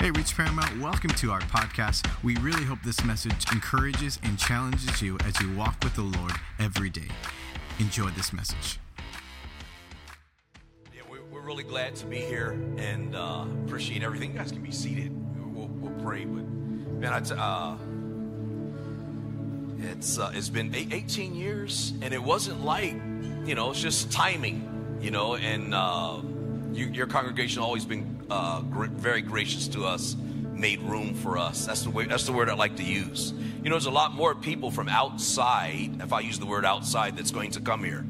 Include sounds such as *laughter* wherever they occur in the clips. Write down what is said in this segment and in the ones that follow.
Hey, Reach Paramount, welcome to our podcast. We really hope this message encourages and challenges you as you walk with the Lord every day. Enjoy this message. Yeah, we're, really glad to be here and uh, appreciate everything. You guys can be seated. We'll, we'll pray, but man, I t- uh, it's uh, it's been 18 years, and it wasn't like you know, it's just timing, you know, and uh, you, your congregation always been uh, gr- very gracious to us, made room for us. That's the way. That's the word I like to use. You know, there's a lot more people from outside. If I use the word outside, that's going to come here,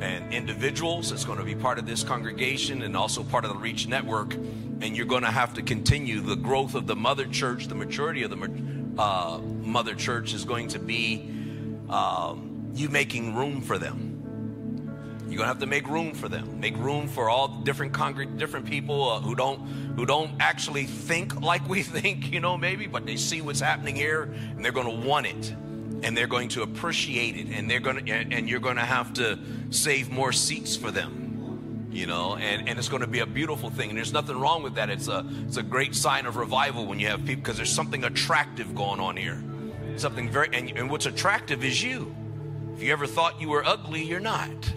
and individuals that's going to be part of this congregation and also part of the Reach Network. And you're going to have to continue the growth of the mother church. The maturity of the uh, mother church is going to be um, you making room for them you're gonna have to make room for them. Make room for all different different people uh, who don't who don't actually think like we *laughs* think, you know, maybe, but they see what's happening here and they're gonna want it, and they're going to appreciate it, and they're gonna and, and you're gonna have to save more seats for them, you know, and and it's gonna be a beautiful thing. And there's nothing wrong with that. It's a it's a great sign of revival when you have people because there's something attractive going on here, something very and, and what's attractive is you. If you ever thought you were ugly, you're not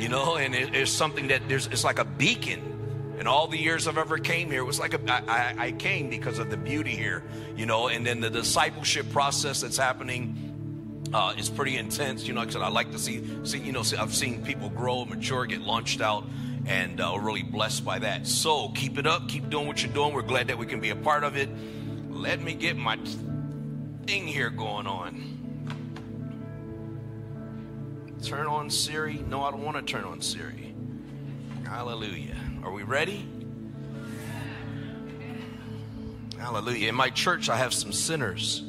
you know, and it, it's something that there's, it's like a beacon. And all the years I've ever came here, it was like a, I, I came because of the beauty here, you know, and then the discipleship process that's happening uh, is pretty intense. You know, like I like to see, see, you know, see, I've seen people grow, mature, get launched out, and uh, really blessed by that. So keep it up, keep doing what you're doing. We're glad that we can be a part of it. Let me get my thing here going on. Turn on Siri. No, I don't want to turn on Siri. Hallelujah. Are we ready? Hallelujah. In my church, I have some sinners.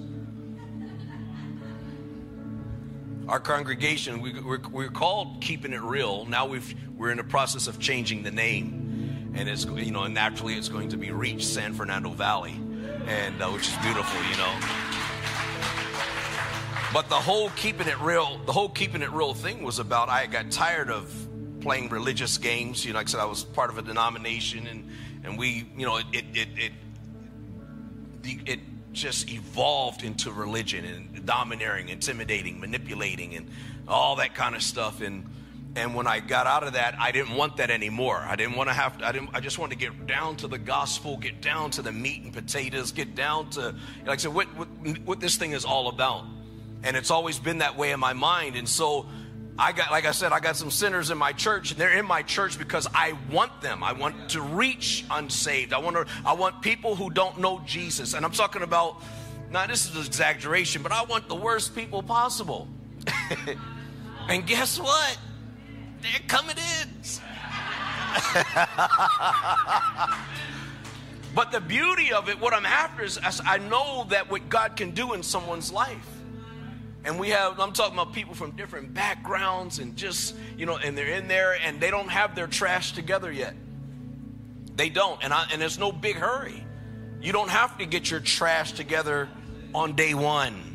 Our congregation, we, we're, we're called Keeping It Real. Now we've, we're in the process of changing the name. And it's, you know, naturally it's going to be Reach San Fernando Valley, and uh, which is beautiful, you know. But the whole keeping it real, the whole keeping it real thing was about I got tired of playing religious games. You know, like I said, I was part of a denomination, and and we, you know, it it it it, it just evolved into religion and domineering, intimidating, manipulating, and all that kind of stuff. And and when I got out of that, I didn't want that anymore. I didn't want to have. To, I didn't. I just wanted to get down to the gospel, get down to the meat and potatoes, get down to like I said, what what, what this thing is all about and it's always been that way in my mind. And so i got like i said i got some sinners in my church and they're in my church because i want them. I want to reach unsaved. I want to i want people who don't know jesus. And i'm talking about now this is an exaggeration but i want the worst people possible. *laughs* And guess what? They're coming in. *laughs* But the beauty of it what i'm after is i know that what god can do in someone's life and we have, I'm talking about people from different backgrounds and just, you know, and they're in there and they don't have their trash together yet. They don't. And, I, and there's no big hurry. You don't have to get your trash together on day one.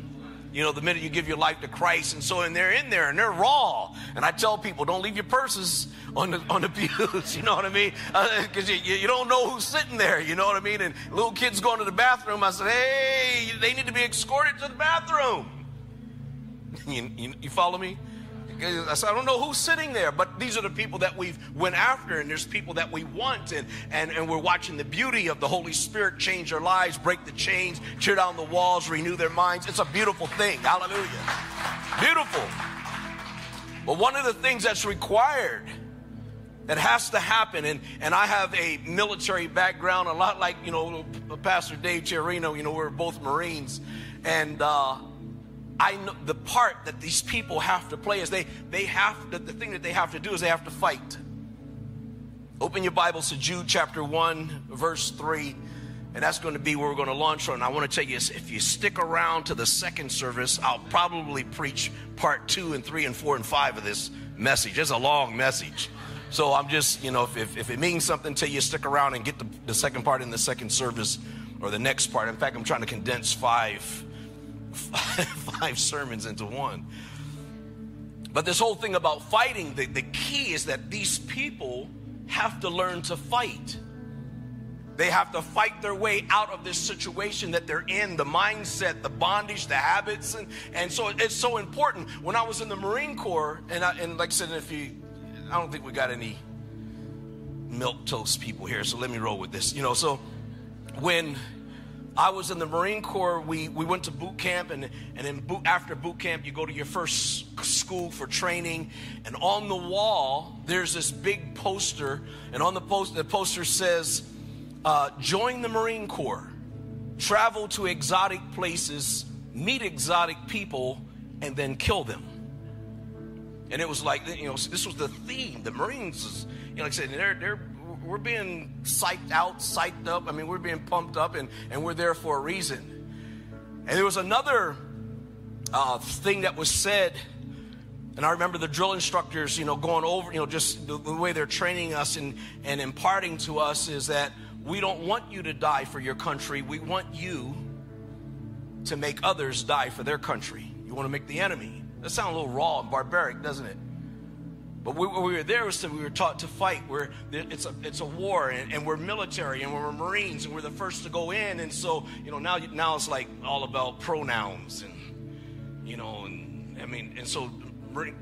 You know, the minute you give your life to Christ, and so and they're in there and they're raw. And I tell people, don't leave your purses on the on the *laughs* pews. You know what I mean? Because uh, you, you don't know who's sitting there. You know what I mean? And little kids going to the bathroom. I said, hey, they need to be escorted to the bathroom. *laughs* You, you, you follow me? I said, I don't know who's sitting there, but these are the people that we've went after, and there's people that we want, and, and, and we're watching the beauty of the Holy Spirit change their lives, break the chains, tear down the walls, renew their minds. It's a beautiful thing. Hallelujah. Beautiful. But one of the things that's required that has to happen, and, and I have a military background, a lot like, you know, Pastor Dave Chiarino, you know, we're both Marines, and uh, I know the part that these people have to play is they they have the thing that they have to do is they have to fight. Open your Bibles to Jude chapter 1, verse 3, and that's going to be where we're going to launch on. I want to tell you if you stick around to the second service, I'll probably preach part two and three and four and five of this message. It's a long message. So I'm just, you know, if, if, if it means something to you, stick around and get the, the second part in the second service or the next part. In fact, I'm trying to condense five *laughs* five sermons into one. But this whole thing about fighting, the, the key is that these people have to learn to fight. They have to fight their way out of this situation that they're in, the mindset, the bondage, the habits. And, and so it's so important. When I was in the Marine Corps, and, I, and like I said, if you, I don't think we got any milk toast people here, so let me roll with this. You know, so when I was in the Marine Corps. We, we went to boot camp, and, and in boot, after boot camp, you go to your first school for training. And on the wall, there's this big poster, and on the, post, the poster says, uh, Join the Marine Corps, travel to exotic places, meet exotic people, and then kill them. And it was like, you know, this was the theme. The Marines, is, you know, like I said, they're, they're we're being psyched out, psyched up. I mean, we're being pumped up, and, and we're there for a reason. And there was another uh, thing that was said, and I remember the drill instructors, you know, going over, you know, just the, the way they're training us and, and imparting to us is that we don't want you to die for your country. We want you to make others die for their country. You want to make the enemy. That sounds a little raw and barbaric, doesn't it? But we, we were there to, we were taught to fight. We're, it's, a, it's a war, and, and, we're military, and we're Marines, and we're the first to go in. And so, you know, now, now it's like all about pronouns, and, you know, and I mean, and so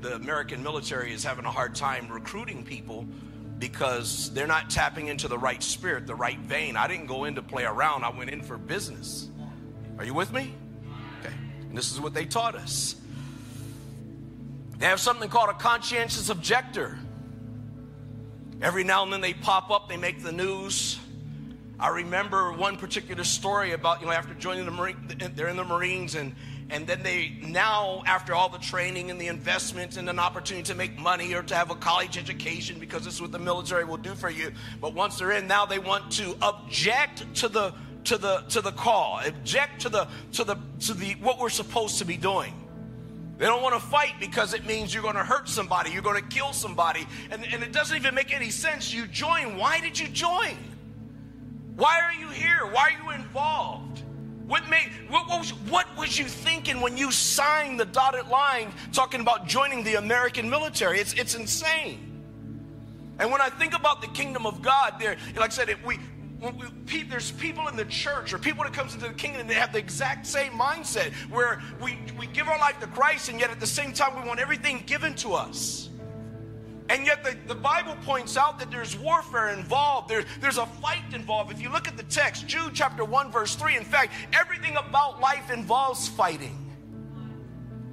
the American military is having a hard time recruiting people because they're not tapping into the right spirit, the right vein. I didn't go in to play around, I went in for business. Are you with me? Okay. And this is what they taught us. They have something called a conscientious objector. Every now and then they pop up, they make the news. I remember one particular story about, you know, after joining the Marine, they're in the Marines, and, and then they now, after all the training and the investment and an opportunity to make money or to have a college education, because this is what the military will do for you. But once they're in, now they want to object to the to the to the call, object to the to the to the what we're supposed to be doing. They don't want to fight because it means you're going to hurt somebody, you're going to kill somebody. And, and it doesn't even make any sense. You join. Why did you join? Why are you here? Why are you involved? What, made, what, what, was, what was you thinking when you signed the dotted line talking about joining the American military? It's, it's insane. And when I think about the kingdom of God, there, like I said, it, we, there's people in the church or people that comes into the kingdom and they have the exact same mindset where we, we give our life to Christ and yet at the same time we want everything given to us. And yet the, the Bible points out that there's warfare involved. There, there's a fight involved. If you look at the text, Jude chapter 1, verse 3, in fact, everything about life involves fighting.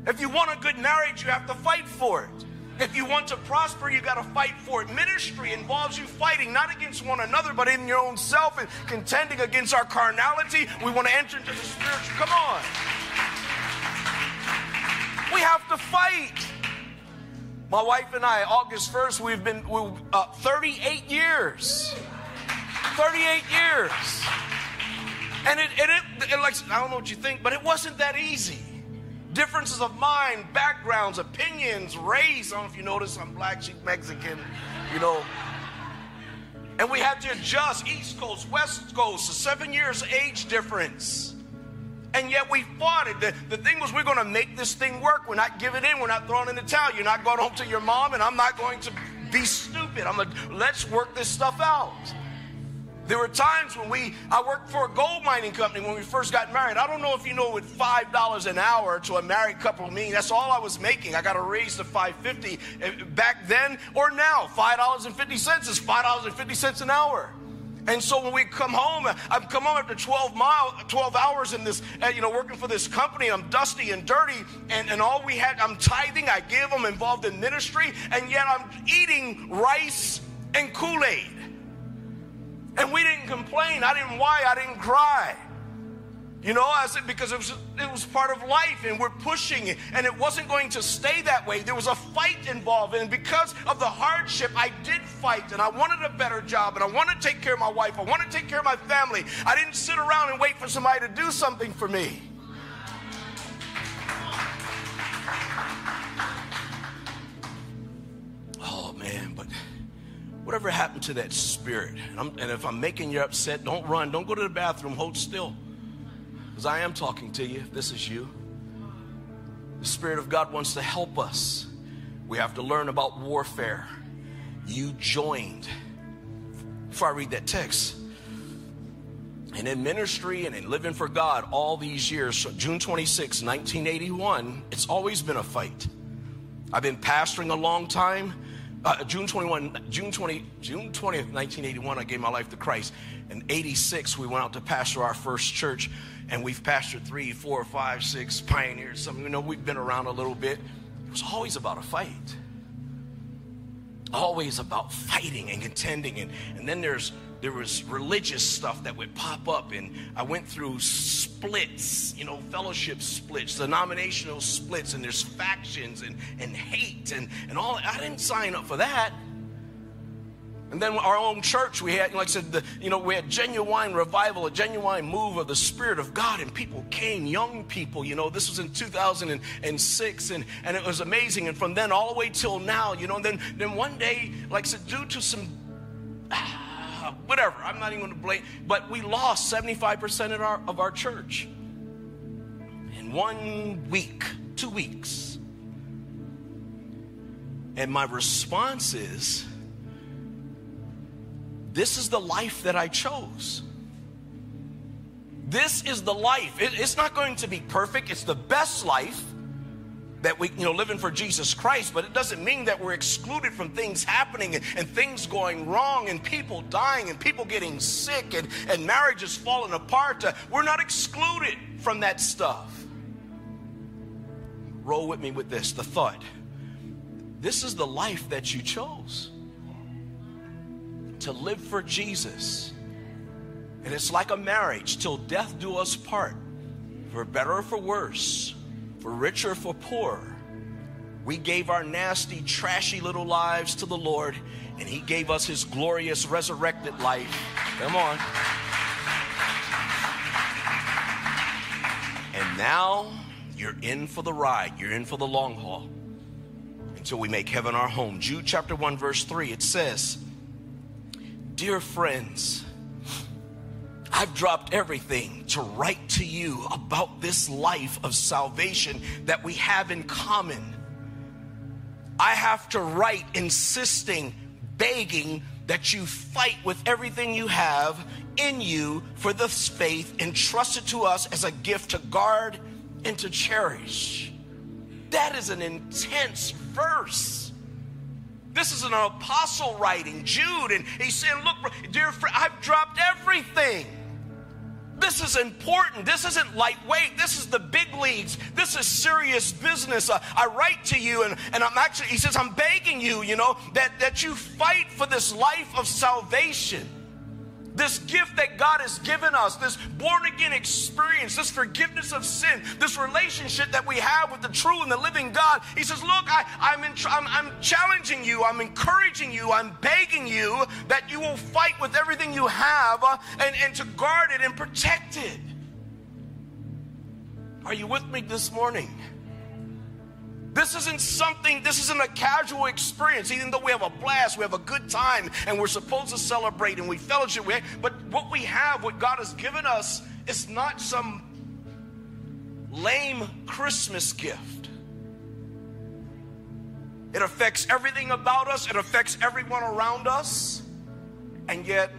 If you want a good marriage, you have to fight for it. If you want to prosper, you got to fight for it. Ministry involves you fighting not against one another, but in your own self and contending against our carnality. We want to enter into the spiritual. Come on. We have to fight. My wife and I, August 1st, we've been we, uh, 38 years. 38 years. And it, it, it, it, like, I don't know what you think, but it wasn't that easy differences of mind, backgrounds, opinions, race. I don't know if you notice, I'm black, she's Mexican, you know. And we had to adjust East Coast, West Coast, a seven years age difference. And yet we fought it. The, the thing was, we're going to make this thing work. We're not giving in. We're not throwing in the towel. You're not going home to your mom, and I'm not going to be stupid. I'm going to let's work this stuff out. There were times when we, I worked for a gold mining company when we first got married. I don't know if you know what five dollars an hour to a married couple means. That's all I was making. I got a raise to five fifty eh, back then or now. Five dollars and fifty cents is five dollars and fifty cents an hour. And so when we come home, I've come home after 12 mile, 12 hours in this, uh, you know, working for this company. I'm dusty and dirty, and, and all we had, I'm tithing, I give, I'm involved in ministry, and yet I'm eating rice and Kool-Aid. And we didn't complain. I didn't why. I didn't cry. You know, I said because it was it was part of life, and we're pushing it, and it wasn't going to stay that way. There was a fight involved, and because of the hardship, I did fight, and I wanted a better job, and I wanted to take care of my wife. I wanted to take care of my family. I didn't sit around and wait for somebody to do something for me. Oh man, but Whatever happened to that spirit? And, and, if I'm making you upset, don't run. Don't go to the bathroom. Hold still. Because I am talking to you, this is you. The Spirit of God wants to help us. We have to learn about warfare. You joined. Before I read that text, And in ministry and in living for God all these years, so June 26, 1981, it's always been a fight. I've been pastoring a long time. Uh, June 21, June 20, June 20th, 1981, I gave my life to Christ. In 86, we went out to pastor our first church, and we've pastored three, four, five, six pioneers. Some, you know, we've been around a little bit. It was always about a fight. Always about fighting and contending. And, and then there's there was religious stuff that would pop up and i went through splits you know fellowship splits denominational splits and there's factions and, and hate and, and all i didn't sign up for that. And then our own church we had like i said the, you know we had genuine revival a genuine move of the spirit of god and people came young people you know this was in 2006 and, and it was amazing. And from then all the way till now you know and then then one day like i said due to some ah, Uh, whatever. I'm not even going to blame. But we lost 75% of our, of our church in one week, two weeks. And my response is this is the life that I chose. This is the life. It, it's not going to be perfect, it's the best life that we, you know, living for Jesus Christ, but it doesn't mean that we're excluded from things happening and, and things going wrong and people dying and people getting sick and, and marriages falling apart. Uh, we're not excluded from that stuff. Roll with me with this the thought. This is the life that you chose to live for Jesus. And it's like a marriage till death do us part, for better or for worse for richer or for poor. We gave our nasty, trashy little lives to the Lord, and He gave us His glorious resurrected life. Come on. And now you're in for the ride, you're in for the long haul until we make heaven our home. Jude chapter 1, verse 3, it says, Dear friends, I've dropped everything to write to you about this life of salvation that we have in common. I have to write insisting, begging that you fight with everything you have in you for this faith entrusted to us as a gift to guard and to cherish. That is an intense verse. This is an apostle writing, Jude, and he's saying, Look, dear friend, I've dropped everything. This is important. This isn't lightweight. This is the big leagues. This is serious business. I write to you, and, and I'm actually, he says, I'm begging you, you know, that, that you fight for this life of salvation this gift that God has given us, this born again experience, this forgiveness of sin, this relationship that we have with the true and the living God. He says, Look, I, am I'm, I'm, I'm challenging you, I'm encouraging you, I'm begging you that you will fight with everything you have uh, and, and to guard it and protect it. Are you with me this morning? This isn't something, this isn't a casual experience, even though we have a blast, we have a good time, and we're supposed to celebrate and we fellowship. with. but what we have, what God has given us, is not some lame Christmas gift. It affects everything about us, it affects everyone around us, and yet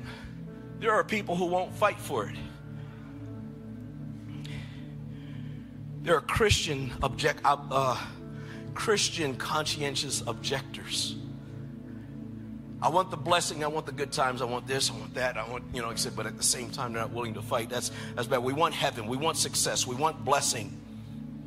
there are people who won't fight for it. There are Christian object, uh, uh Christian conscientious objectors. I want the blessing, I want the good times, I want this, I want that, I want, you know, except, but at the same time, they're not willing to fight. That's, that's bad. We want heaven, we want success, we want blessing,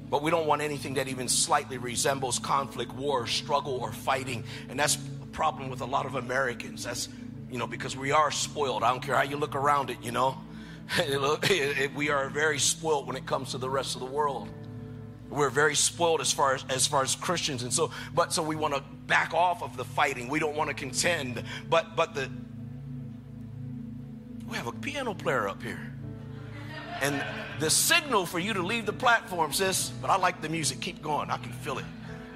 but we don't want anything that even slightly resembles conflict, war, struggle, or fighting. And that's a problem with a lot of Americans. That's, you know, because we are spoiled. I don't care how you look around it, you know. *laughs* *laughs* we are very spoiled when it comes to the rest of the world. We're very spoiled as far as, as far as Christians, and so but so we want to back off of the fighting. We don't want to contend, but but the we have a piano player up here, and the signal for you to leave the platform says, "But I like the music. Keep going. I can feel it."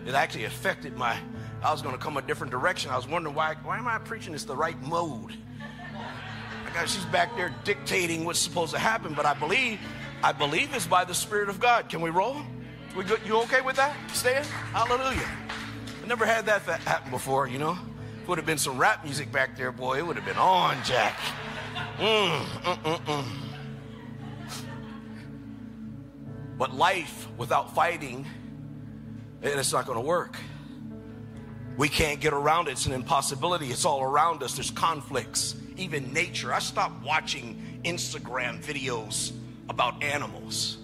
It actually affected my. I was going to come a different direction. I was wondering why why am I preaching this the right mode? I got she's back there dictating what's supposed to happen, but I believe I believe it's by the Spirit of God. Can we roll? You okay with that? Stan? Hallelujah. I never had that happen before, you know? If it would have been some rap music back there, boy, it would have been on, Jack. Mm, mm, mm, mm. but life without fighting—it's eh, not going to work. We can't get around it. It's an impossibility. It's all around us. There's conflicts, even nature. I stopped watching Instagram videos about animals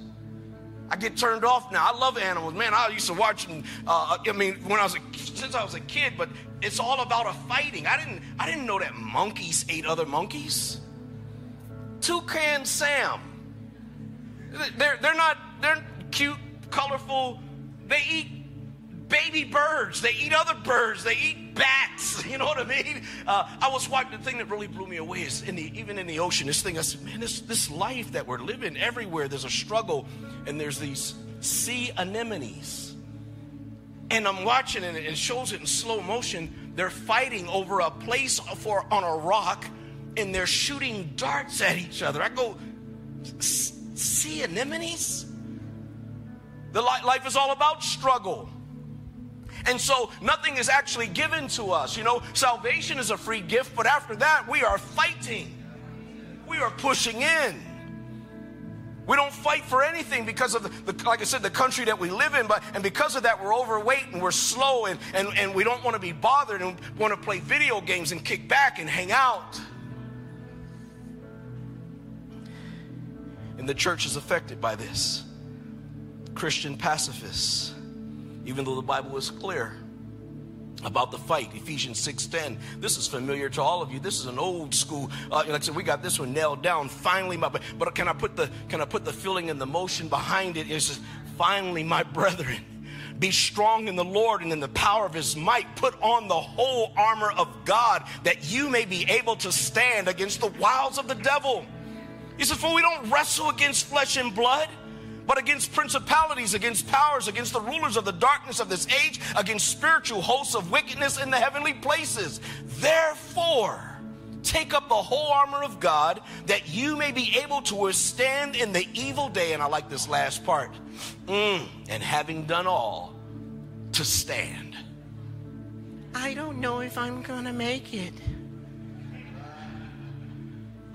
I get turned off now. I love animals, man. I used to watch them. Uh, I mean, when I was a, since I was a kid, but it's all about a fighting. I didn't I didn't know that monkeys ate other monkeys. Toucan Sam. They're they're not they're cute, colorful. They eat baby birds. They eat other birds. They eat bats. *laughs* You know what I mean? Uh, I was watching the thing that really blew me away is in the even in the ocean. This thing I said, man, this this life that we're living everywhere. There's a struggle, and there's these sea anemones. And I'm watching it, and it shows it in slow motion. They're fighting over a place for on a rock, and they're shooting darts at each other. I go, sea anemones. The life is all about struggle. And so nothing is actually given to us. You know, salvation is a free gift, but after that, we are fighting. We are pushing in. We don't fight for anything because of the, the, like I said, the country that we live in, but and because of that, we're overweight and we're slow and, and, and we don't want to be bothered and want to play video games and kick back and hang out. And the church is affected by this. Christian pacifists even though the Bible is clear about the fight ephesians 6.10 this is familiar to all of you this is an old school uh, like i said we got this one nailed down finally my, but, can i put the can i put the feeling and the motion behind it is finally my brethren be strong in the Lord and in the power of his might. Put on the whole armor of God that you may be able to stand against the wiles of the devil. He says, For we don't wrestle against flesh and blood but against principalities, against powers, against the rulers of the darkness of this age, against spiritual hosts of wickedness in the heavenly places. Therefore, take up the whole armor of God that you may be able to withstand in the evil day. And I like this last part. Mm, and having done all, to stand. I don't know if I'm going to make it.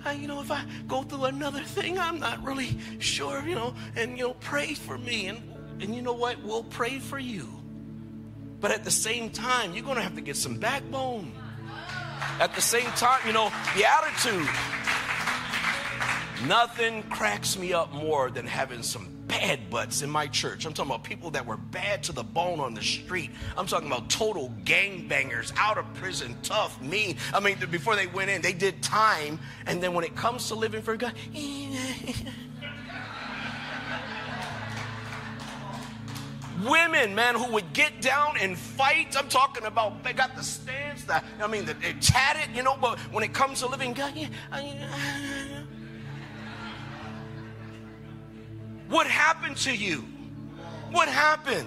I, you know, if I go through another thing, I'm not really sure, you know, and, you know, pray for me. And, and you know what? We'll pray for you. But at the same time, you're going to have to get some backbone. At the same time, you know, the attitude. Nothing cracks me up more than having some bad butts in my church. I'm talking about people that were bad to the bone on the street. I'm talking about total gangbangers, out of prison, tough, mean. I mean, before they went in, they did time. And then when it comes to living for God, *laughs* women, man, who would get down and fight. I'm talking about they got the stance, that I mean, they chat it, you know. But when it comes to living God, yeah, What happened to you? What happened?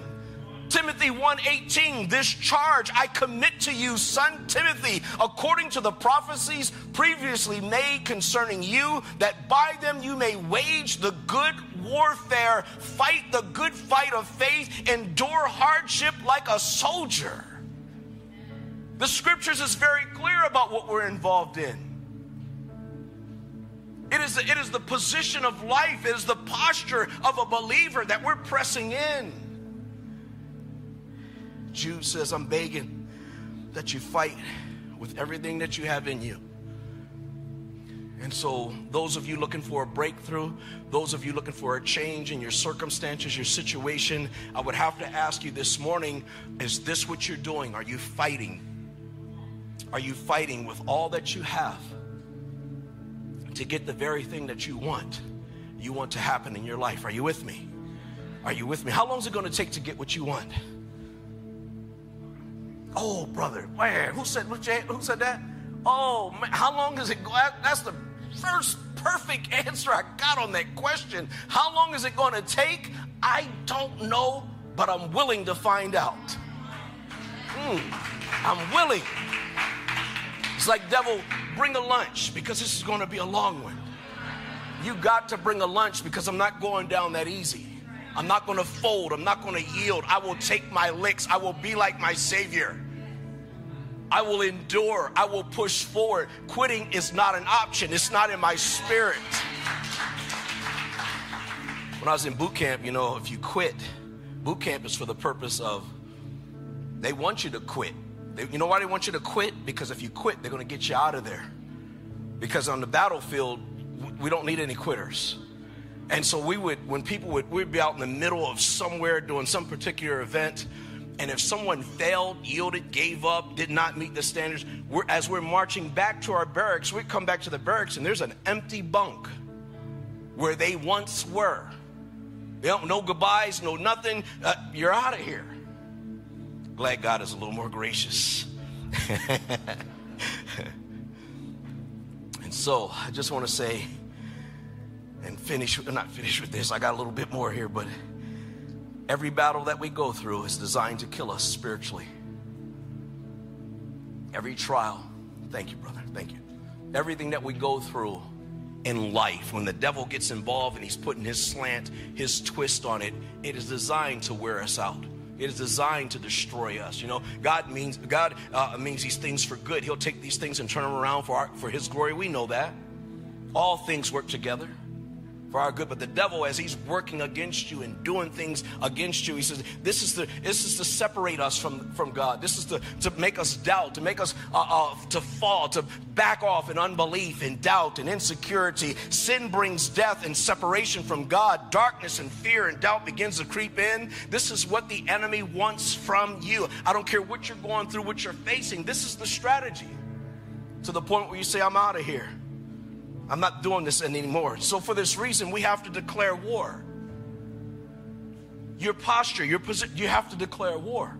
Timothy 1:18 This charge I commit to you son Timothy according to the prophecies previously made concerning you that by them you may wage the good warfare fight the good fight of faith endure hardship like a soldier The scriptures is very clear about what we're involved in it is, it is the position of life, it is the posture of a believer that we're pressing in. Jude says, I'm begging that you fight with everything that you have in you. And so, those of you looking for a breakthrough, those of you looking for a change in your circumstances, your situation, I would have to ask you this morning is this what you're doing? Are you fighting? Are you fighting with all that you have? To get the very thing that you want, you want to happen in your life. Are you with me? Are you with me? How long is it going to take to get what you want? Oh, brother, where? Who said who said that? Oh, man, how long is it? That's the first perfect *laughs* answer I got on that question. How long is it going to take? I don't know, but I'm willing to find out. Mm, I'm willing. It's like devil bring a lunch because this is going to be a long one. You got to bring a lunch because I'm not going down that easy. I'm not going to fold. I'm not going to yield. I will take my licks. I will be like my Savior. I will endure. I will push forward. Quitting is not an option, it's not in my spirit. when I was in boot camp, you know, if you quit, boot camp is for the purpose of they want you to quit. They, you know why they want you to quit? Because if you quit, they're going to get you out of there. Because on the battlefield, we don't need any quitters. And so we would, when people would, we'd be out in the middle of somewhere doing some particular event, and if someone failed, yielded, gave up, did not meet the standards, we're, as we're marching back to our barracks, we come back to the barracks and there's an empty bunk where they once were. They don't, no goodbyes, no nothing. Uh, you're out of here. Glad God is a little more gracious. *laughs* and so I just want to say and finish, not finish with this, I got a little bit more here, but every battle that we go through is designed to kill us spiritually. Every trial, thank you, brother, thank you. Everything that we go through in life, when the devil gets involved and he's putting his slant, his twist on it, it is designed to wear us out. It is designed to destroy us. You know, God means God uh, means these things for good. He'll take these things and turn them around for our, for His glory. We know that. All things work together for our good. But the devil, as he's working against you and doing things against you, he says, "This is the this is to separate us from from God. This is to to make us doubt, to make us uh, uh, to fall, to back off in unbelief and doubt and insecurity. Sin brings death and separation from God. Darkness and fear and doubt begins to creep in. This is what the enemy wants from you. I don't care what you're going through, what you're facing. This is the strategy." To the point where you say, I'm out of here. I'm not doing this anymore. So, for this reason, we have to declare war. Your posture, your position, you have to declare war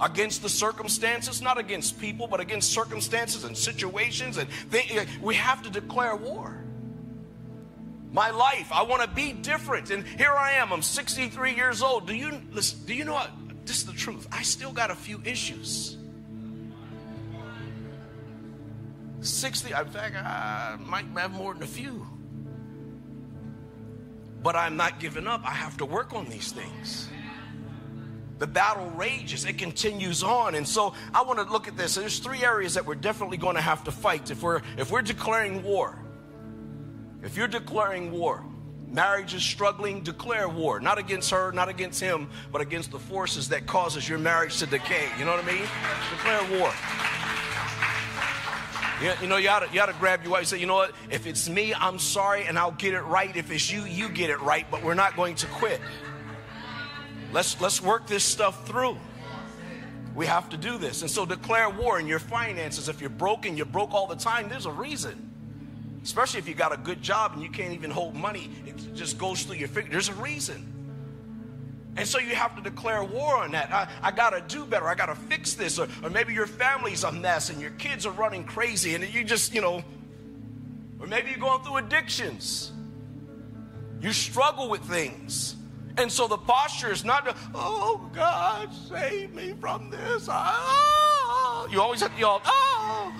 against the circumstances, not against people, but against circumstances and situations. And they, eh, we have to declare war. My life, I want to be different. And here I am, I'm 63 years old. Do you, listen, do you know what? This is the truth. I still got a few issues. 60, in fact, I might have more than a few. But I'm not giving up. I have to work on these things. The battle rages, it continues on. And so I want to look at this. There's three areas that we're definitely going to have to fight if we're if we're declaring war. If you're declaring war, marriage is struggling, declare war. Not against her, not against him, but against the forces that causes your marriage to decay. You know what I mean? Declare war. You, you know, you ought, to, you ought to grab your wife and say, you know what? If it's me, I'm sorry, and I'll get it right. If it's you, you get it right, but we're not going to quit. Let's, let's work this stuff through. We have to do this. And so declare war in your finances. If you're broken, you're broke all the time, there's a reason. Especially if you got a good job and you can't even hold money, it just goes through your fingers. There's a reason. And so you have to declare war on that. I, I got to do better. I got to fix this. Or, or maybe your family's a mess and your kids are running crazy and you just, you know, or maybe you're going through addictions. You struggle with things. And so the posture is not, to, oh, God, save me from this. Oh. You always have to yell, oh.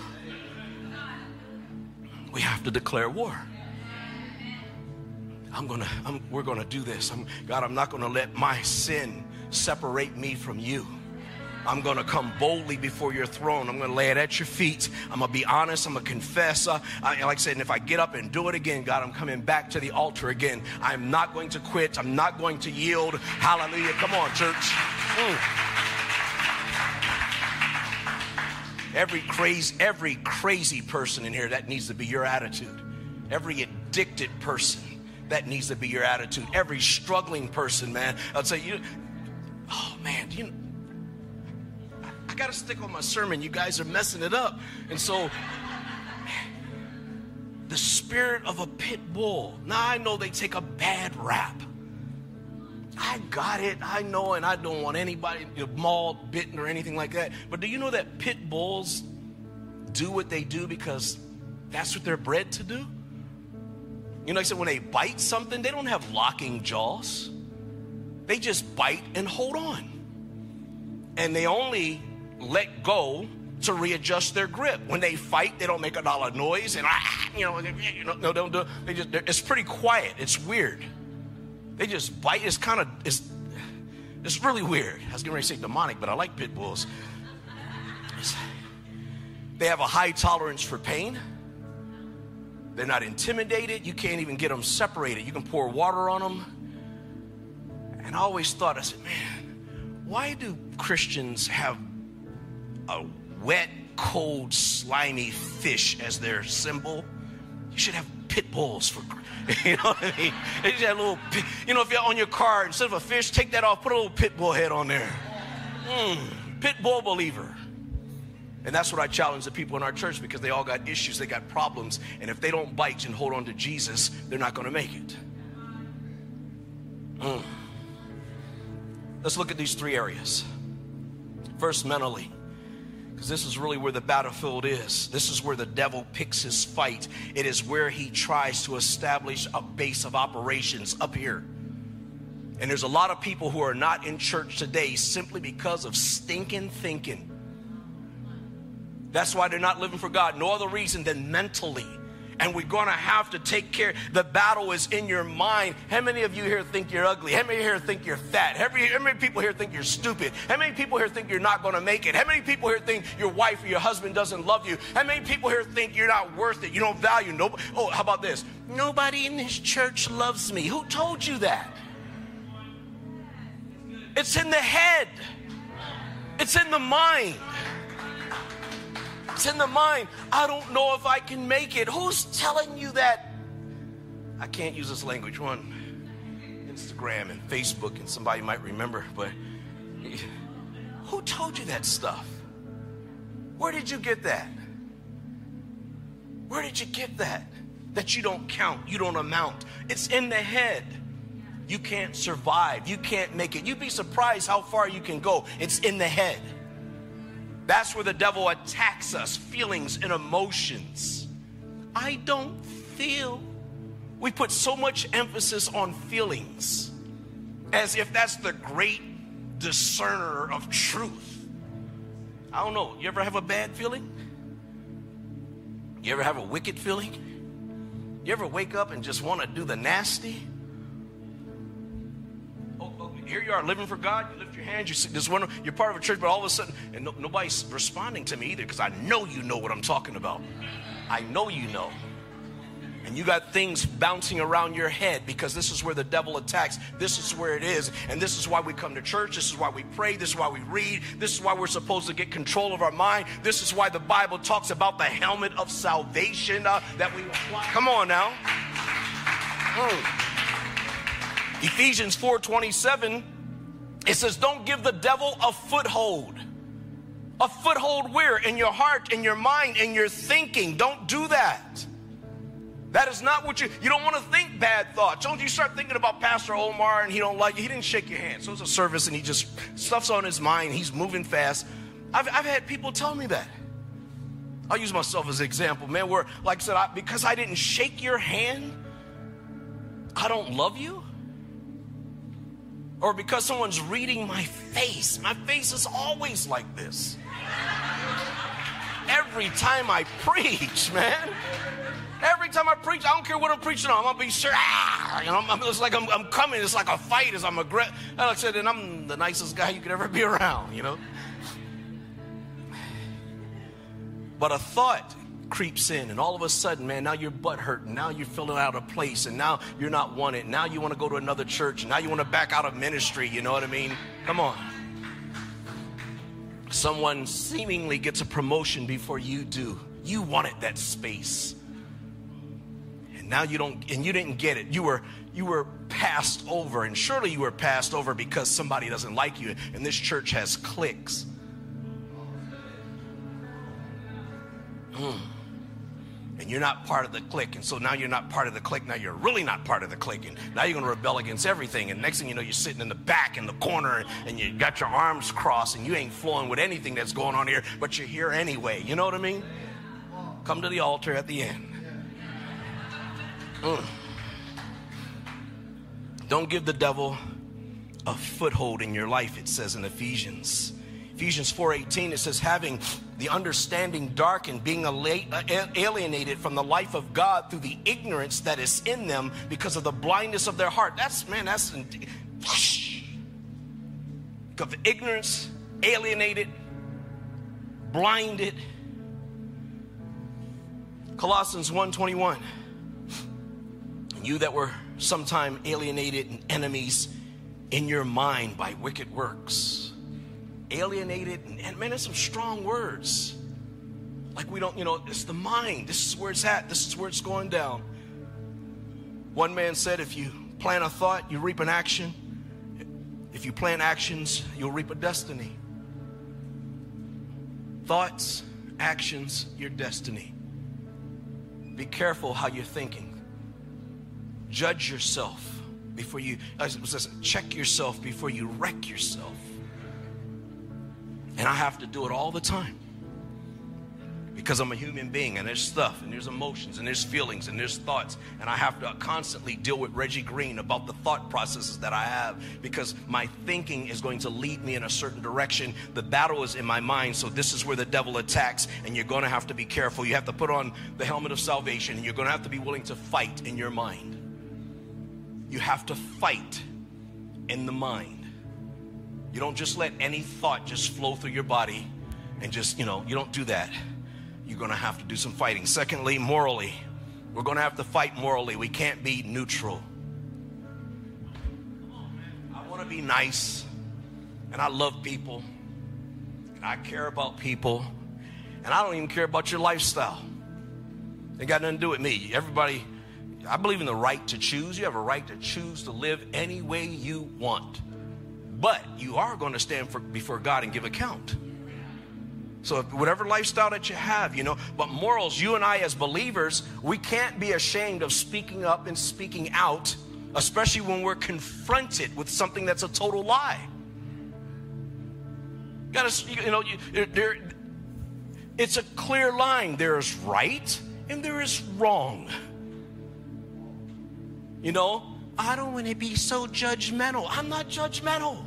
We have to declare war. I'm gonna, I'm, we're gonna do this. I'm, God, I'm not gonna let my sin separate me from you. I'm going to come boldly before your throne. I'm going to lay it at your feet. I'm going to be honest. I'm going to confess. Uh, I, like I said, and if I get up and do it again, God, I'm coming back to the altar again. I'm not going to quit. I'm not going to yield. Hallelujah. Come on, church. Mm. Every crazy, every crazy person in here, that needs to be your attitude. Every addicted person that needs to be your attitude. Every struggling person, man. I'd say, you, oh man, you, I, I got to stick on my sermon. You guys are messing it up. And so, the spirit of a pit bull. Now I know they take a bad rap. I got it. I know, and I don't want anybody mauled, bitten, or anything like that. But do you know that pit bulls do what they do because that's what they're bred to do? You know, I said when they bite something, they don't have locking jaws. They just bite and hold on. And they only let go to readjust their grip. When they fight, they don't make a lot of noise and ah, you know, you know, no, don't do. They just it's pretty quiet. It's weird. They just bite. It's kind of it's it's really weird. I was getting ready to say demonic, but I like pit bulls. They have a high tolerance for pain. They're not intimidated. You can't even get them separated. You can pour water on them. And I always thought, I said, man, why do Christians have a wet, cold, slimy fish as their symbol? You should have pit bulls for, *laughs* you know what I mean? They just have little, you know, if you're on your car, instead of a fish, take that off, put a little pit bull head on there. Mm, pit bull believer. And that's what I challenge the people in our church because they all got issues, they got problems, and if they don't bite and hold on to Jesus, they're not going to make it. Mm. Let's look at these three areas. First, mentally, because this is really where the battlefield is. This is where the devil picks his fight. It is where he tries to establish a base of operations up here. And there's a lot of people who are not in church today simply because of stinking thinking. That's why they're not living for God. No other reason than mentally. And we're going to have to take care. The battle is in your mind. How many of you here think you're ugly? How many here think you're fat? How many, how many people here think you're stupid? How many people here think you're not going to make it? How many people here think your wife or your husband doesn't love you? How many people here think you're not worth it? You don't value nobody. Oh, how about this? Nobody in this church loves me. Who told you that? It's in the head. It's in the mind. It's in the mind. I don't know if I can make it. Who's telling you that? I can't use this language. One, Instagram and Facebook, and somebody might remember, but *laughs* who told you that stuff? Where did you get that? Where did you get that? That you don't count, you don't amount. It's in the head. You can't survive, you can't make it. You'd be surprised how far you can go. It's in the head. That's where the devil attacks us feelings and emotions. I don't feel. We put so much emphasis on feelings as if that's the great discerner of truth. I don't know. You ever have a bad feeling? You ever have a wicked feeling? You ever wake up and just want to do the nasty? Here you are living for God. You lift your hands. You this one. You're part of a church, but all of a sudden, and no, nobody's responding to me either because I know you know what I'm talking about. I know you know. And you got things bouncing around your head because this is where the devil attacks. This is where it is. And this is why we come to church. This is why we pray. This is why we read. This is why we're supposed to get control of our mind. This is why the Bible talks about the helmet of salvation uh, that we apply. Come on now. Mm. Ephesians 4:27 it says don't give the devil a foothold. A foothold where in your heart, in your mind, in your thinking. Don't do that. That is not what you you don't want to think bad thoughts. Don't you start thinking about Pastor Omar and he don't like you. He didn't shake your hand. So it's a service and he just stuff's on his mind. He's moving fast. I've, I've had people tell me that. I'll use myself as an example, man, where like I said, I, because I didn't shake your hand, I don't love you or because someone's reading my face. My face is always like this. Every time I preach, man. Every time I preach, I don't care what I'm preaching on. I'm gonna be sure. Ah, you know, I'm, it's like I'm, I'm, coming. It's like a fight. As I'm aggressive. Like I said, and I'm the nicest guy you could ever be *laughs* around. You know. But a thought creeps in, and all of a sudden, man, now your butt hurt, and now you're filling out a place, and now you're not wanted. Now you want to go to another church, and now you want to back out of ministry. You know what I mean? Come on. Someone seemingly gets a promotion before you do. You wanted that space. And now you don't and you didn't get it. You were you were passed over and surely you were passed over because somebody doesn't like you and this church has cliques. Hmm and you're not part of the clique. And so now you're not part of the clique. Now you're really not part of the clique. And now you're going to rebel against everything. And next thing you know, you're sitting in the back in the corner and you got your arms crossed and you ain't flowing with anything that's going on here, but you're here anyway. You know what I mean? Come to the altar at the end. Mm. Don't give the devil a foothold in your life, it says in Ephesians. Ephesians 4:18 it says having the understanding darkened being uh, alienated from the life of God through the ignorance that is in them because of the blindness of their heart. That's man that's because the ignorance alienated blinded Colossians 1:21 You that were sometime alienated and enemies in your mind by wicked works. Alienated, and man, that's some strong words. Like we don't, you know, it's the mind. This is where it's at. This is where it's going down. One man said, if you plant a thought, you reap an action. If you plant actions, you'll reap a destiny. Thoughts, actions, your destiny. Be careful how you're thinking. Judge yourself before you, check yourself before you wreck yourself. And I have to do it all the time because I'm a human being and there's stuff and there's emotions and there's feelings and there's thoughts. And I have to constantly deal with Reggie Green about the thought processes that I have because my thinking is going to lead me in a certain direction. The battle is in my mind, so this is where the devil attacks, and you're going to have to be careful. You have to put on the helmet of salvation and you're going to have to be willing to fight in your mind. You have to fight in the mind. You don't just let any thought just flow through your body and just, you know, you don't do that you're going to have to do some fighting. Secondly, morally, we're going to have to fight morally. We can't be neutral. I want to be nice, and I love people, and I care about people, and I don't even care about your lifestyle. It got nothing to do with me. Everybody, I believe in the right to choose. You have a right to choose to live any way you want. But you are going to stand for, before God and give account. So, whatever lifestyle that you have, you know, but morals, you and I as believers, we can't be ashamed of speaking up and speaking out, especially when we're confronted with something that's a total lie. You gotta, you know, you, there, it's a clear line. There is right and there is wrong. You know, I don't want to be so judgmental. I'm not judgmental.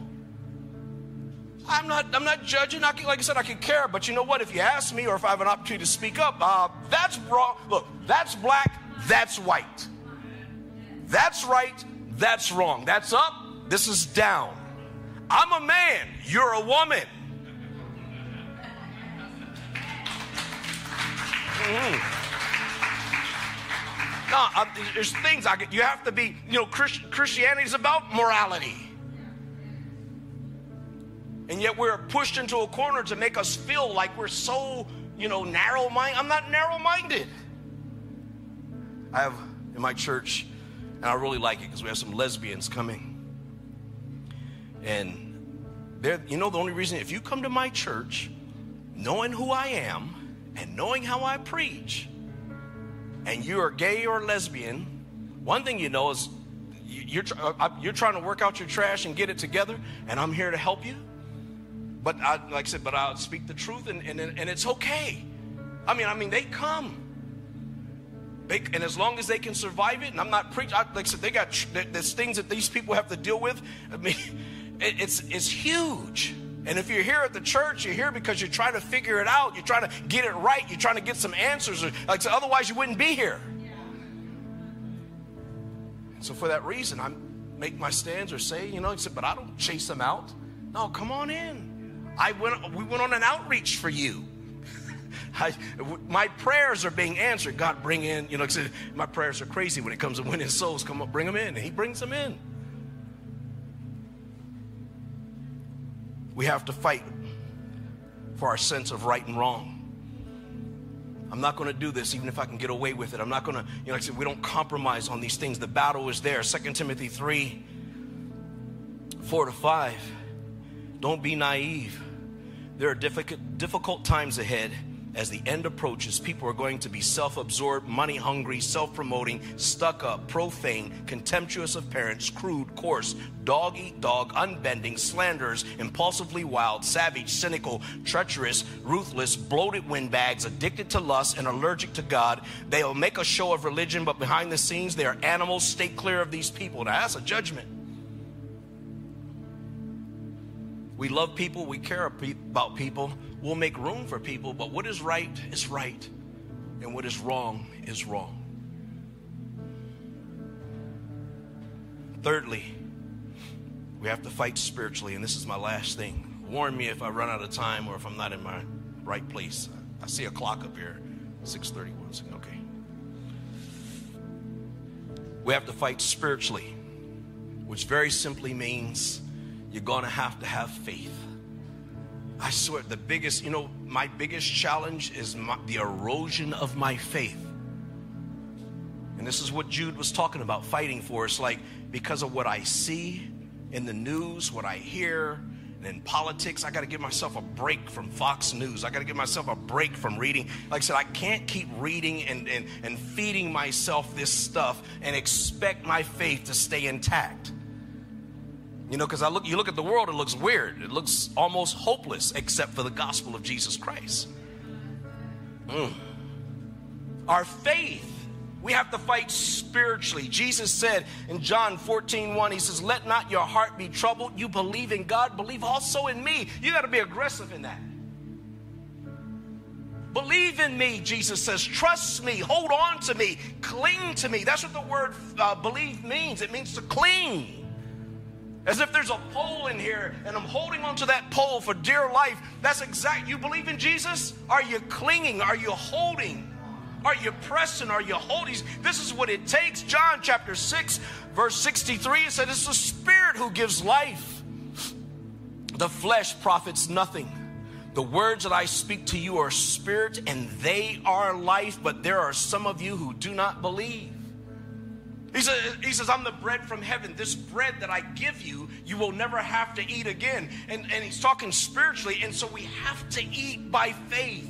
I'm not, I'm not judging. I like I said, I can care. But you know what? If you ask me or if I have an opportunity to speak up, uh, that's wrong. Look, that's black, that's white. That's right, that's wrong. That's up, this is down. I'm a man, you're a woman. Mm. No, uh, there's things I get. You have to be, you know, Christ, Christianity is about morality. And yet we're pushed into a corner to make us feel like we're so, you know, narrow minded. I'm not narrow minded. I have in my church, and I really like it because we have some lesbians coming. And they're, you know, the only reason, if you come to my church knowing who I am and knowing how I preach, and you are gay or lesbian, one thing you know is you're, uh, you're trying to work out your trash and get it together, and I'm here to help you. But I, like I said, but I'll speak the truth, and, and, and it's okay. I mean, I mean, they come. They, and as long as they can survive it, and I'm not preaching, like I said, they got there's things that these people have to deal with. I mean, *laughs* it, it's it's huge. And if you're here at the church, you're here because you're trying to figure it out. You're trying to get it right. You're trying to get some answers. Like so otherwise, you wouldn't be here. So for that reason, I make my stands or say, you know, said, but I don't chase them out. No, come on in. I went, we went on an outreach for you. *laughs* I, my prayers are being answered. God, bring in, you know, my prayers are crazy when it comes to winning souls. Come up, bring them in. And He brings them in. We have to fight for our sense of right and wrong. I'm not going to do this even if I can get away with it. I'm not going to, you know, like I said, we don't compromise on these things. The battle is there. 2 Timothy 3 4 to 5. Don't be naive. There are difficult, difficult times ahead as the end approaches. People are going to be self absorbed, money hungry, self promoting, stuck up, profane, contemptuous of parents, crude, coarse, dog eat dog, unbending, slanderers, impulsively wild, savage, cynical, treacherous, ruthless, bloated windbags, addicted to lust, and allergic to God. They'll make a show of religion, but behind the scenes, they are animals. Stay clear of these people. Now, that's a judgment. We love people, we care about people, we'll make room for people, but what is right is right, and what is wrong is wrong. Thirdly, we have to fight spiritually, and this is my last thing. Warn me if I run out of time or if I'm not in my right place. I see a clock up here, 631. Okay. We have to fight spiritually, which very simply means you're going to have to have faith. I swear, the biggest, you know, my biggest challenge is my, the erosion of my faith. And this is what Jude was talking about fighting for. It's like because of what I see in the news, what I hear, and in politics, I got to give myself a break from Fox News. I got to give myself a break from reading. Like I said, I can't keep reading and, and, and feeding myself this stuff and expect my faith to stay intact. You know, because I look, you look at the world, it looks weird. It looks almost hopeless, except for the gospel of Jesus Christ. Mm. Our faith, we have to fight spiritually. Jesus said in John 14, 1, He says, Let not your heart be troubled. You believe in God, believe also in me. You got to be aggressive in that. Believe in me, Jesus says. Trust me. Hold on to me. Cling to me. That's what the word uh, believe means. It means to cling. As if there's a pole in here and I'm holding onto that pole for dear life. That's exact. You believe in Jesus? Are you clinging? Are you holding? Are you pressing? Are you holding? This is what it takes. John chapter 6, verse 63, it said, It's the Spirit who gives life. The flesh profits nothing. The words that I speak to you are spirit and they are life, but there are some of you who do not believe. He says, he says, I'm the bread from heaven. This bread that I give you, you will never have to eat again. And, and he's talking spiritually. And so we have to eat by faith.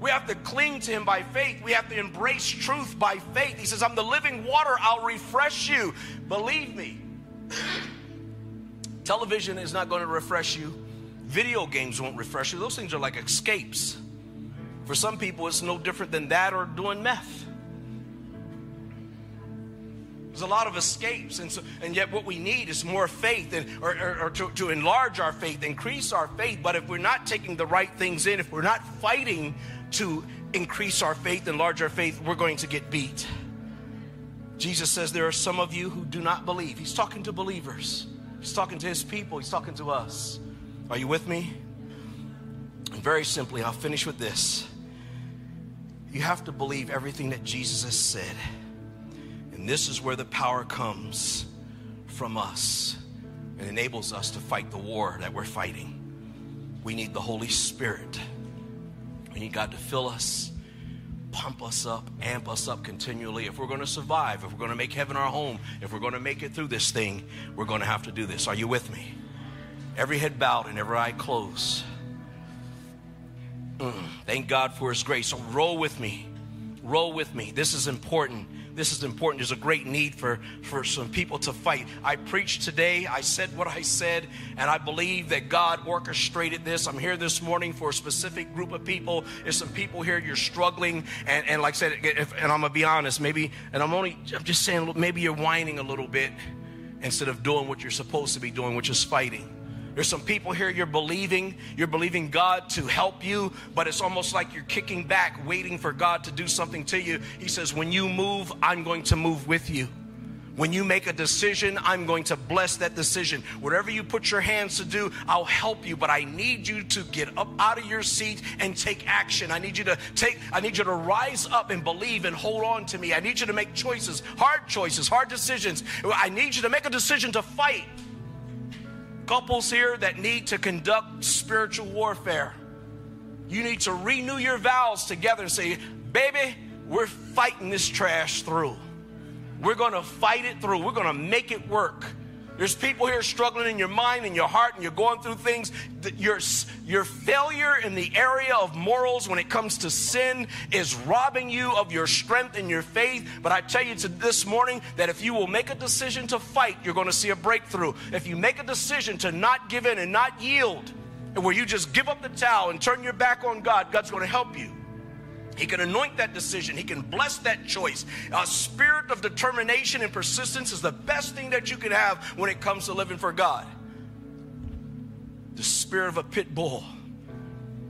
We have to cling to him by faith. We have to embrace truth by faith. He says, I'm the living water. I'll refresh you. Believe me. Television is not going to refresh you. Video games won't refresh you. Those things are like escapes. For some people, it's no different than that or doing meth. There's a lot of escapes, and, so, and yet what we need is more faith, and, or, or, or to, to enlarge our faith, increase our faith. But if we're not taking the right things in, if we're not fighting to increase our faith, enlarge our faith, we're going to get beat. Jesus says there are some of you who do not believe. He's talking to believers. He's talking to his people. He's talking to us. Are you with me? And very simply, I'll finish with this. You have to believe everything that Jesus has said. And this is where the power comes from us and enables us to fight the war that we're fighting. We need the Holy Spirit. We need God to fill us, pump us up, amp us up continually. If we're going to survive, if we're going to make heaven our home, if we're going to make it through this thing, we're going to have to do this. Are you with me? Every head bowed and every eye closed. Mm, thank God for His grace. So roll with me. Roll with me. This is important this is important. There's a great need for, for some people to fight. I preached today. I said what I said, and I believe that God orchestrated this. I'm here this morning for a specific group of people. There's some people here, you're struggling. And, and like I said, if, and I'm going to be honest, maybe, and I'm only, I'm just saying, maybe you're whining a little bit instead of doing what you're supposed to be doing, which is fighting. There's some people here you're believing, you're believing God to help you, but it's almost like you're kicking back, waiting for God to do something to you. He says, When you move, I'm going to move with you. When you make a decision, I'm going to bless that decision. Whatever you put your hands to do, I'll help you, but I need you to get up out of your seat and take action. I need you to take I need you to rise up and believe and hold on to me. I need you to make choices, hard choices, hard decisions. I need you to make a decision to fight couples here that need to conduct spiritual warfare. You need to renew your vows together and say, Baby, we're fighting this trash through. We're going to fight it through. We're going to make it work. There's people here struggling in your mind and your heart, and you're going through things. Your, your failure in the area of morals when it comes to sin is robbing you of your strength and your faith. But I tell you to this morning that if you will make a decision to fight, you're going to see a breakthrough. If you make a decision to not give in and not yield, and where you just give up the towel and turn your back on God, God's going to help you. He can anoint that decision. He can bless that choice. A spirit of determination and persistence is the best thing that you can have when it comes to living for God. The spirit of a pit bull.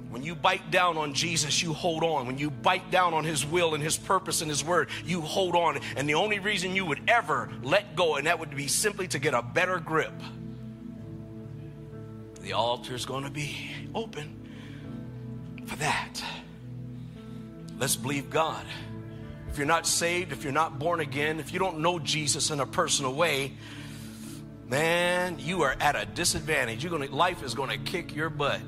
When you bite down on Jesus, you hold on. When you bite down on His will and His purpose and His word, you hold on. And the only reason you would ever let go, and that would be simply to get a better grip. The altar is going to be open for that. Let's believe God. if you're not saved, if you're not born again, if you don't know Jesus in a personal way, man, you are at a disadvantage. You're gonna, life is going to kick your butt.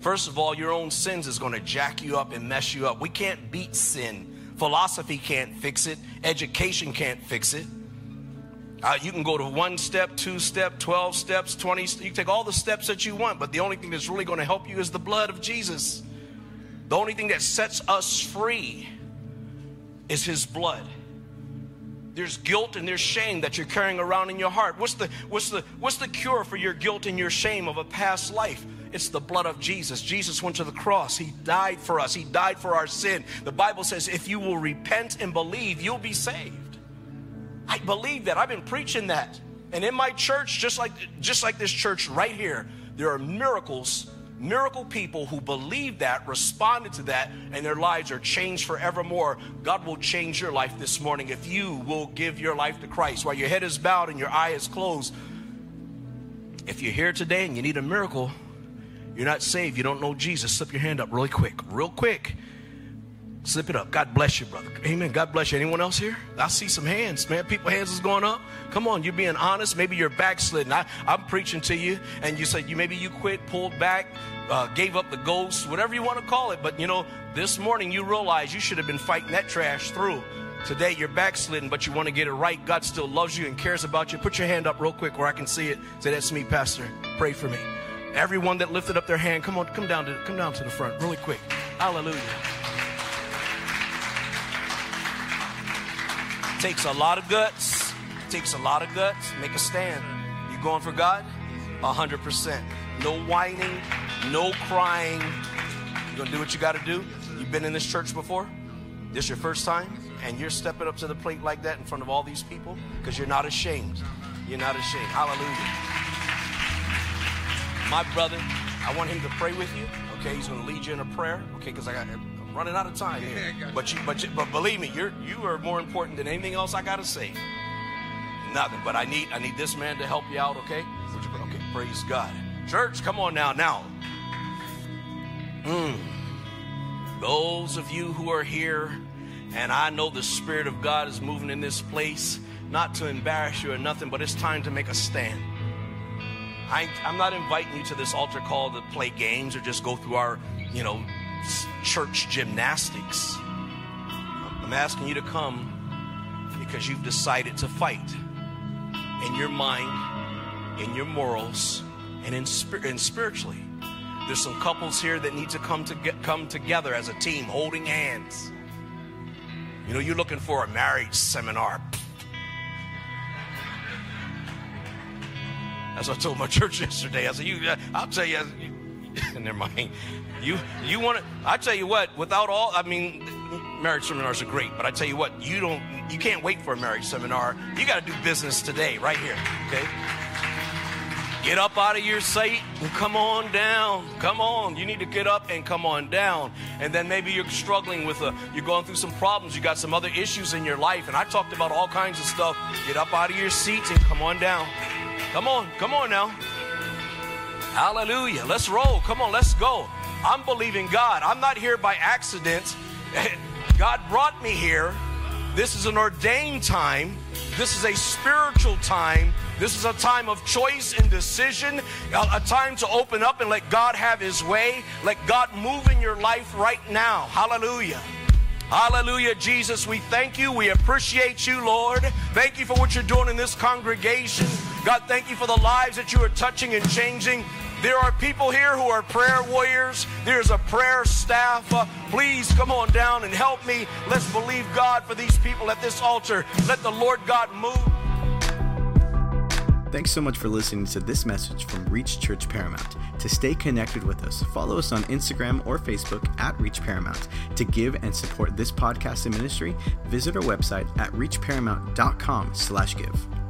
First of all, your own sins is going to jack you up and mess you up. We can't beat sin. Philosophy can't fix it. Education can't fix it. Uh, you can go to one step, two step, 12 steps, 20. You can take all the steps that you want, but the only thing that's really going to help you is the blood of Jesus. The only thing that sets us free is his blood. There's guilt and there's shame that you're carrying around in your heart. What's the, what's the, what's the cure for your guilt and your shame of a past life? It's the blood of Jesus. Jesus went to the cross. He died for us. He died for our sin. The Bible says if you will repent and believe, you'll be saved. I believe that. I've been preaching that. And in my church, just like just like this church right here, there are miracles miracle people who believe that, responded to that, and their lives are changed forevermore. God will change your life this morning if you will give your life to Christ while your head is bowed and your eye is closed. If you're here today and you need a miracle, you're not saved, you don't know Jesus, slip your hand up really quick, real quick. Slip it up. God bless you, brother. Amen. God bless you. Anyone else here? I see some hands, man. People hands is going up. Come on, you're being honest. Maybe you're backsliding. I, I'm preaching to you, and you said you maybe you quit, pulled back, uh, gave up the ghost, whatever you want to call it. But you know, this morning you realize you should have been fighting that trash through. Today you're backslidden, but you want to get it right. God still loves you and cares about you. Put your hand up real quick where I can see it. Say, that's me, Pastor. Pray for me. Everyone that lifted up their hand, come on, come down to come down to the front really quick. Hallelujah. Takes a lot of guts. takes a lot of guts. Make a stand. You going for God? Hundred percent. No whining, no crying. You're gonna do what you gotta do? You've been in this church before? This your first time? And you're stepping up to the plate like that in front of all these people? Because you're not ashamed. You're not ashamed. Hallelujah. My brother, I want him to pray with you. Okay, he's gonna lead you in a prayer. Okay, because I got running out of time here. But you, but you, but believe me, you're you are more important than anything else I gotta say. Nothing. But I need I need this man to help you out. Okay. Okay. Praise God. Church, come on now. Now. Mm. Those of you who are here, and I know the Spirit of God is moving in this place, not to embarrass you or nothing, but it's time to make a stand. I, am not inviting you to this altar call to play games or just go through our, you know, church gymnastics. I'm asking you to come because you've decided to fight in your mind, in your morals, and in spirit and spiritually. There's some couples here that need to come to get, come together as a team, holding hands. You know, you're looking for a marriage seminar. As I told my *laughs* church yesterday, I said, "You, I'll tell you, *laughs* never mind. You you want to? I tell you what. Without all, I mean, marriage seminars are great, but I tell you what, you don't. You can't wait for a marriage seminar. You got to do business today, right here. Okay. Get up out of your seat and come on down. Come on. You need to get up and come on down. And then maybe you're struggling with a, you're going through some problems. You got some other issues in your life. And I talked about all kinds of stuff. Get up out of your seats and come on down. Come on. Come on now. Hallelujah. Let's roll. Come on, let's go. I'm believing God. I'm not here by accident. *laughs* God brought me here. This is an ordained time. This is a spiritual time. This is a time of choice and decision, a, time to open up and let God have His way. Let God move in your life right now. Hallelujah. Hallelujah, Jesus. We thank you. We appreciate you, Lord. Thank you for what you're doing in this congregation. God, thank you for the lives that you are touching and changing. There are people here who are prayer warriors. There's a prayer staff. Uh, please come on down and help me. Let's believe God for these people at this altar. Let the Lord God move. Thanks so much for listening to this message from Reach Church Paramount. To stay connected with us, follow us on Instagram or Facebook at Reach Paramount. To give and support this podcast and ministry, visit our website at reachparamount.com slash give.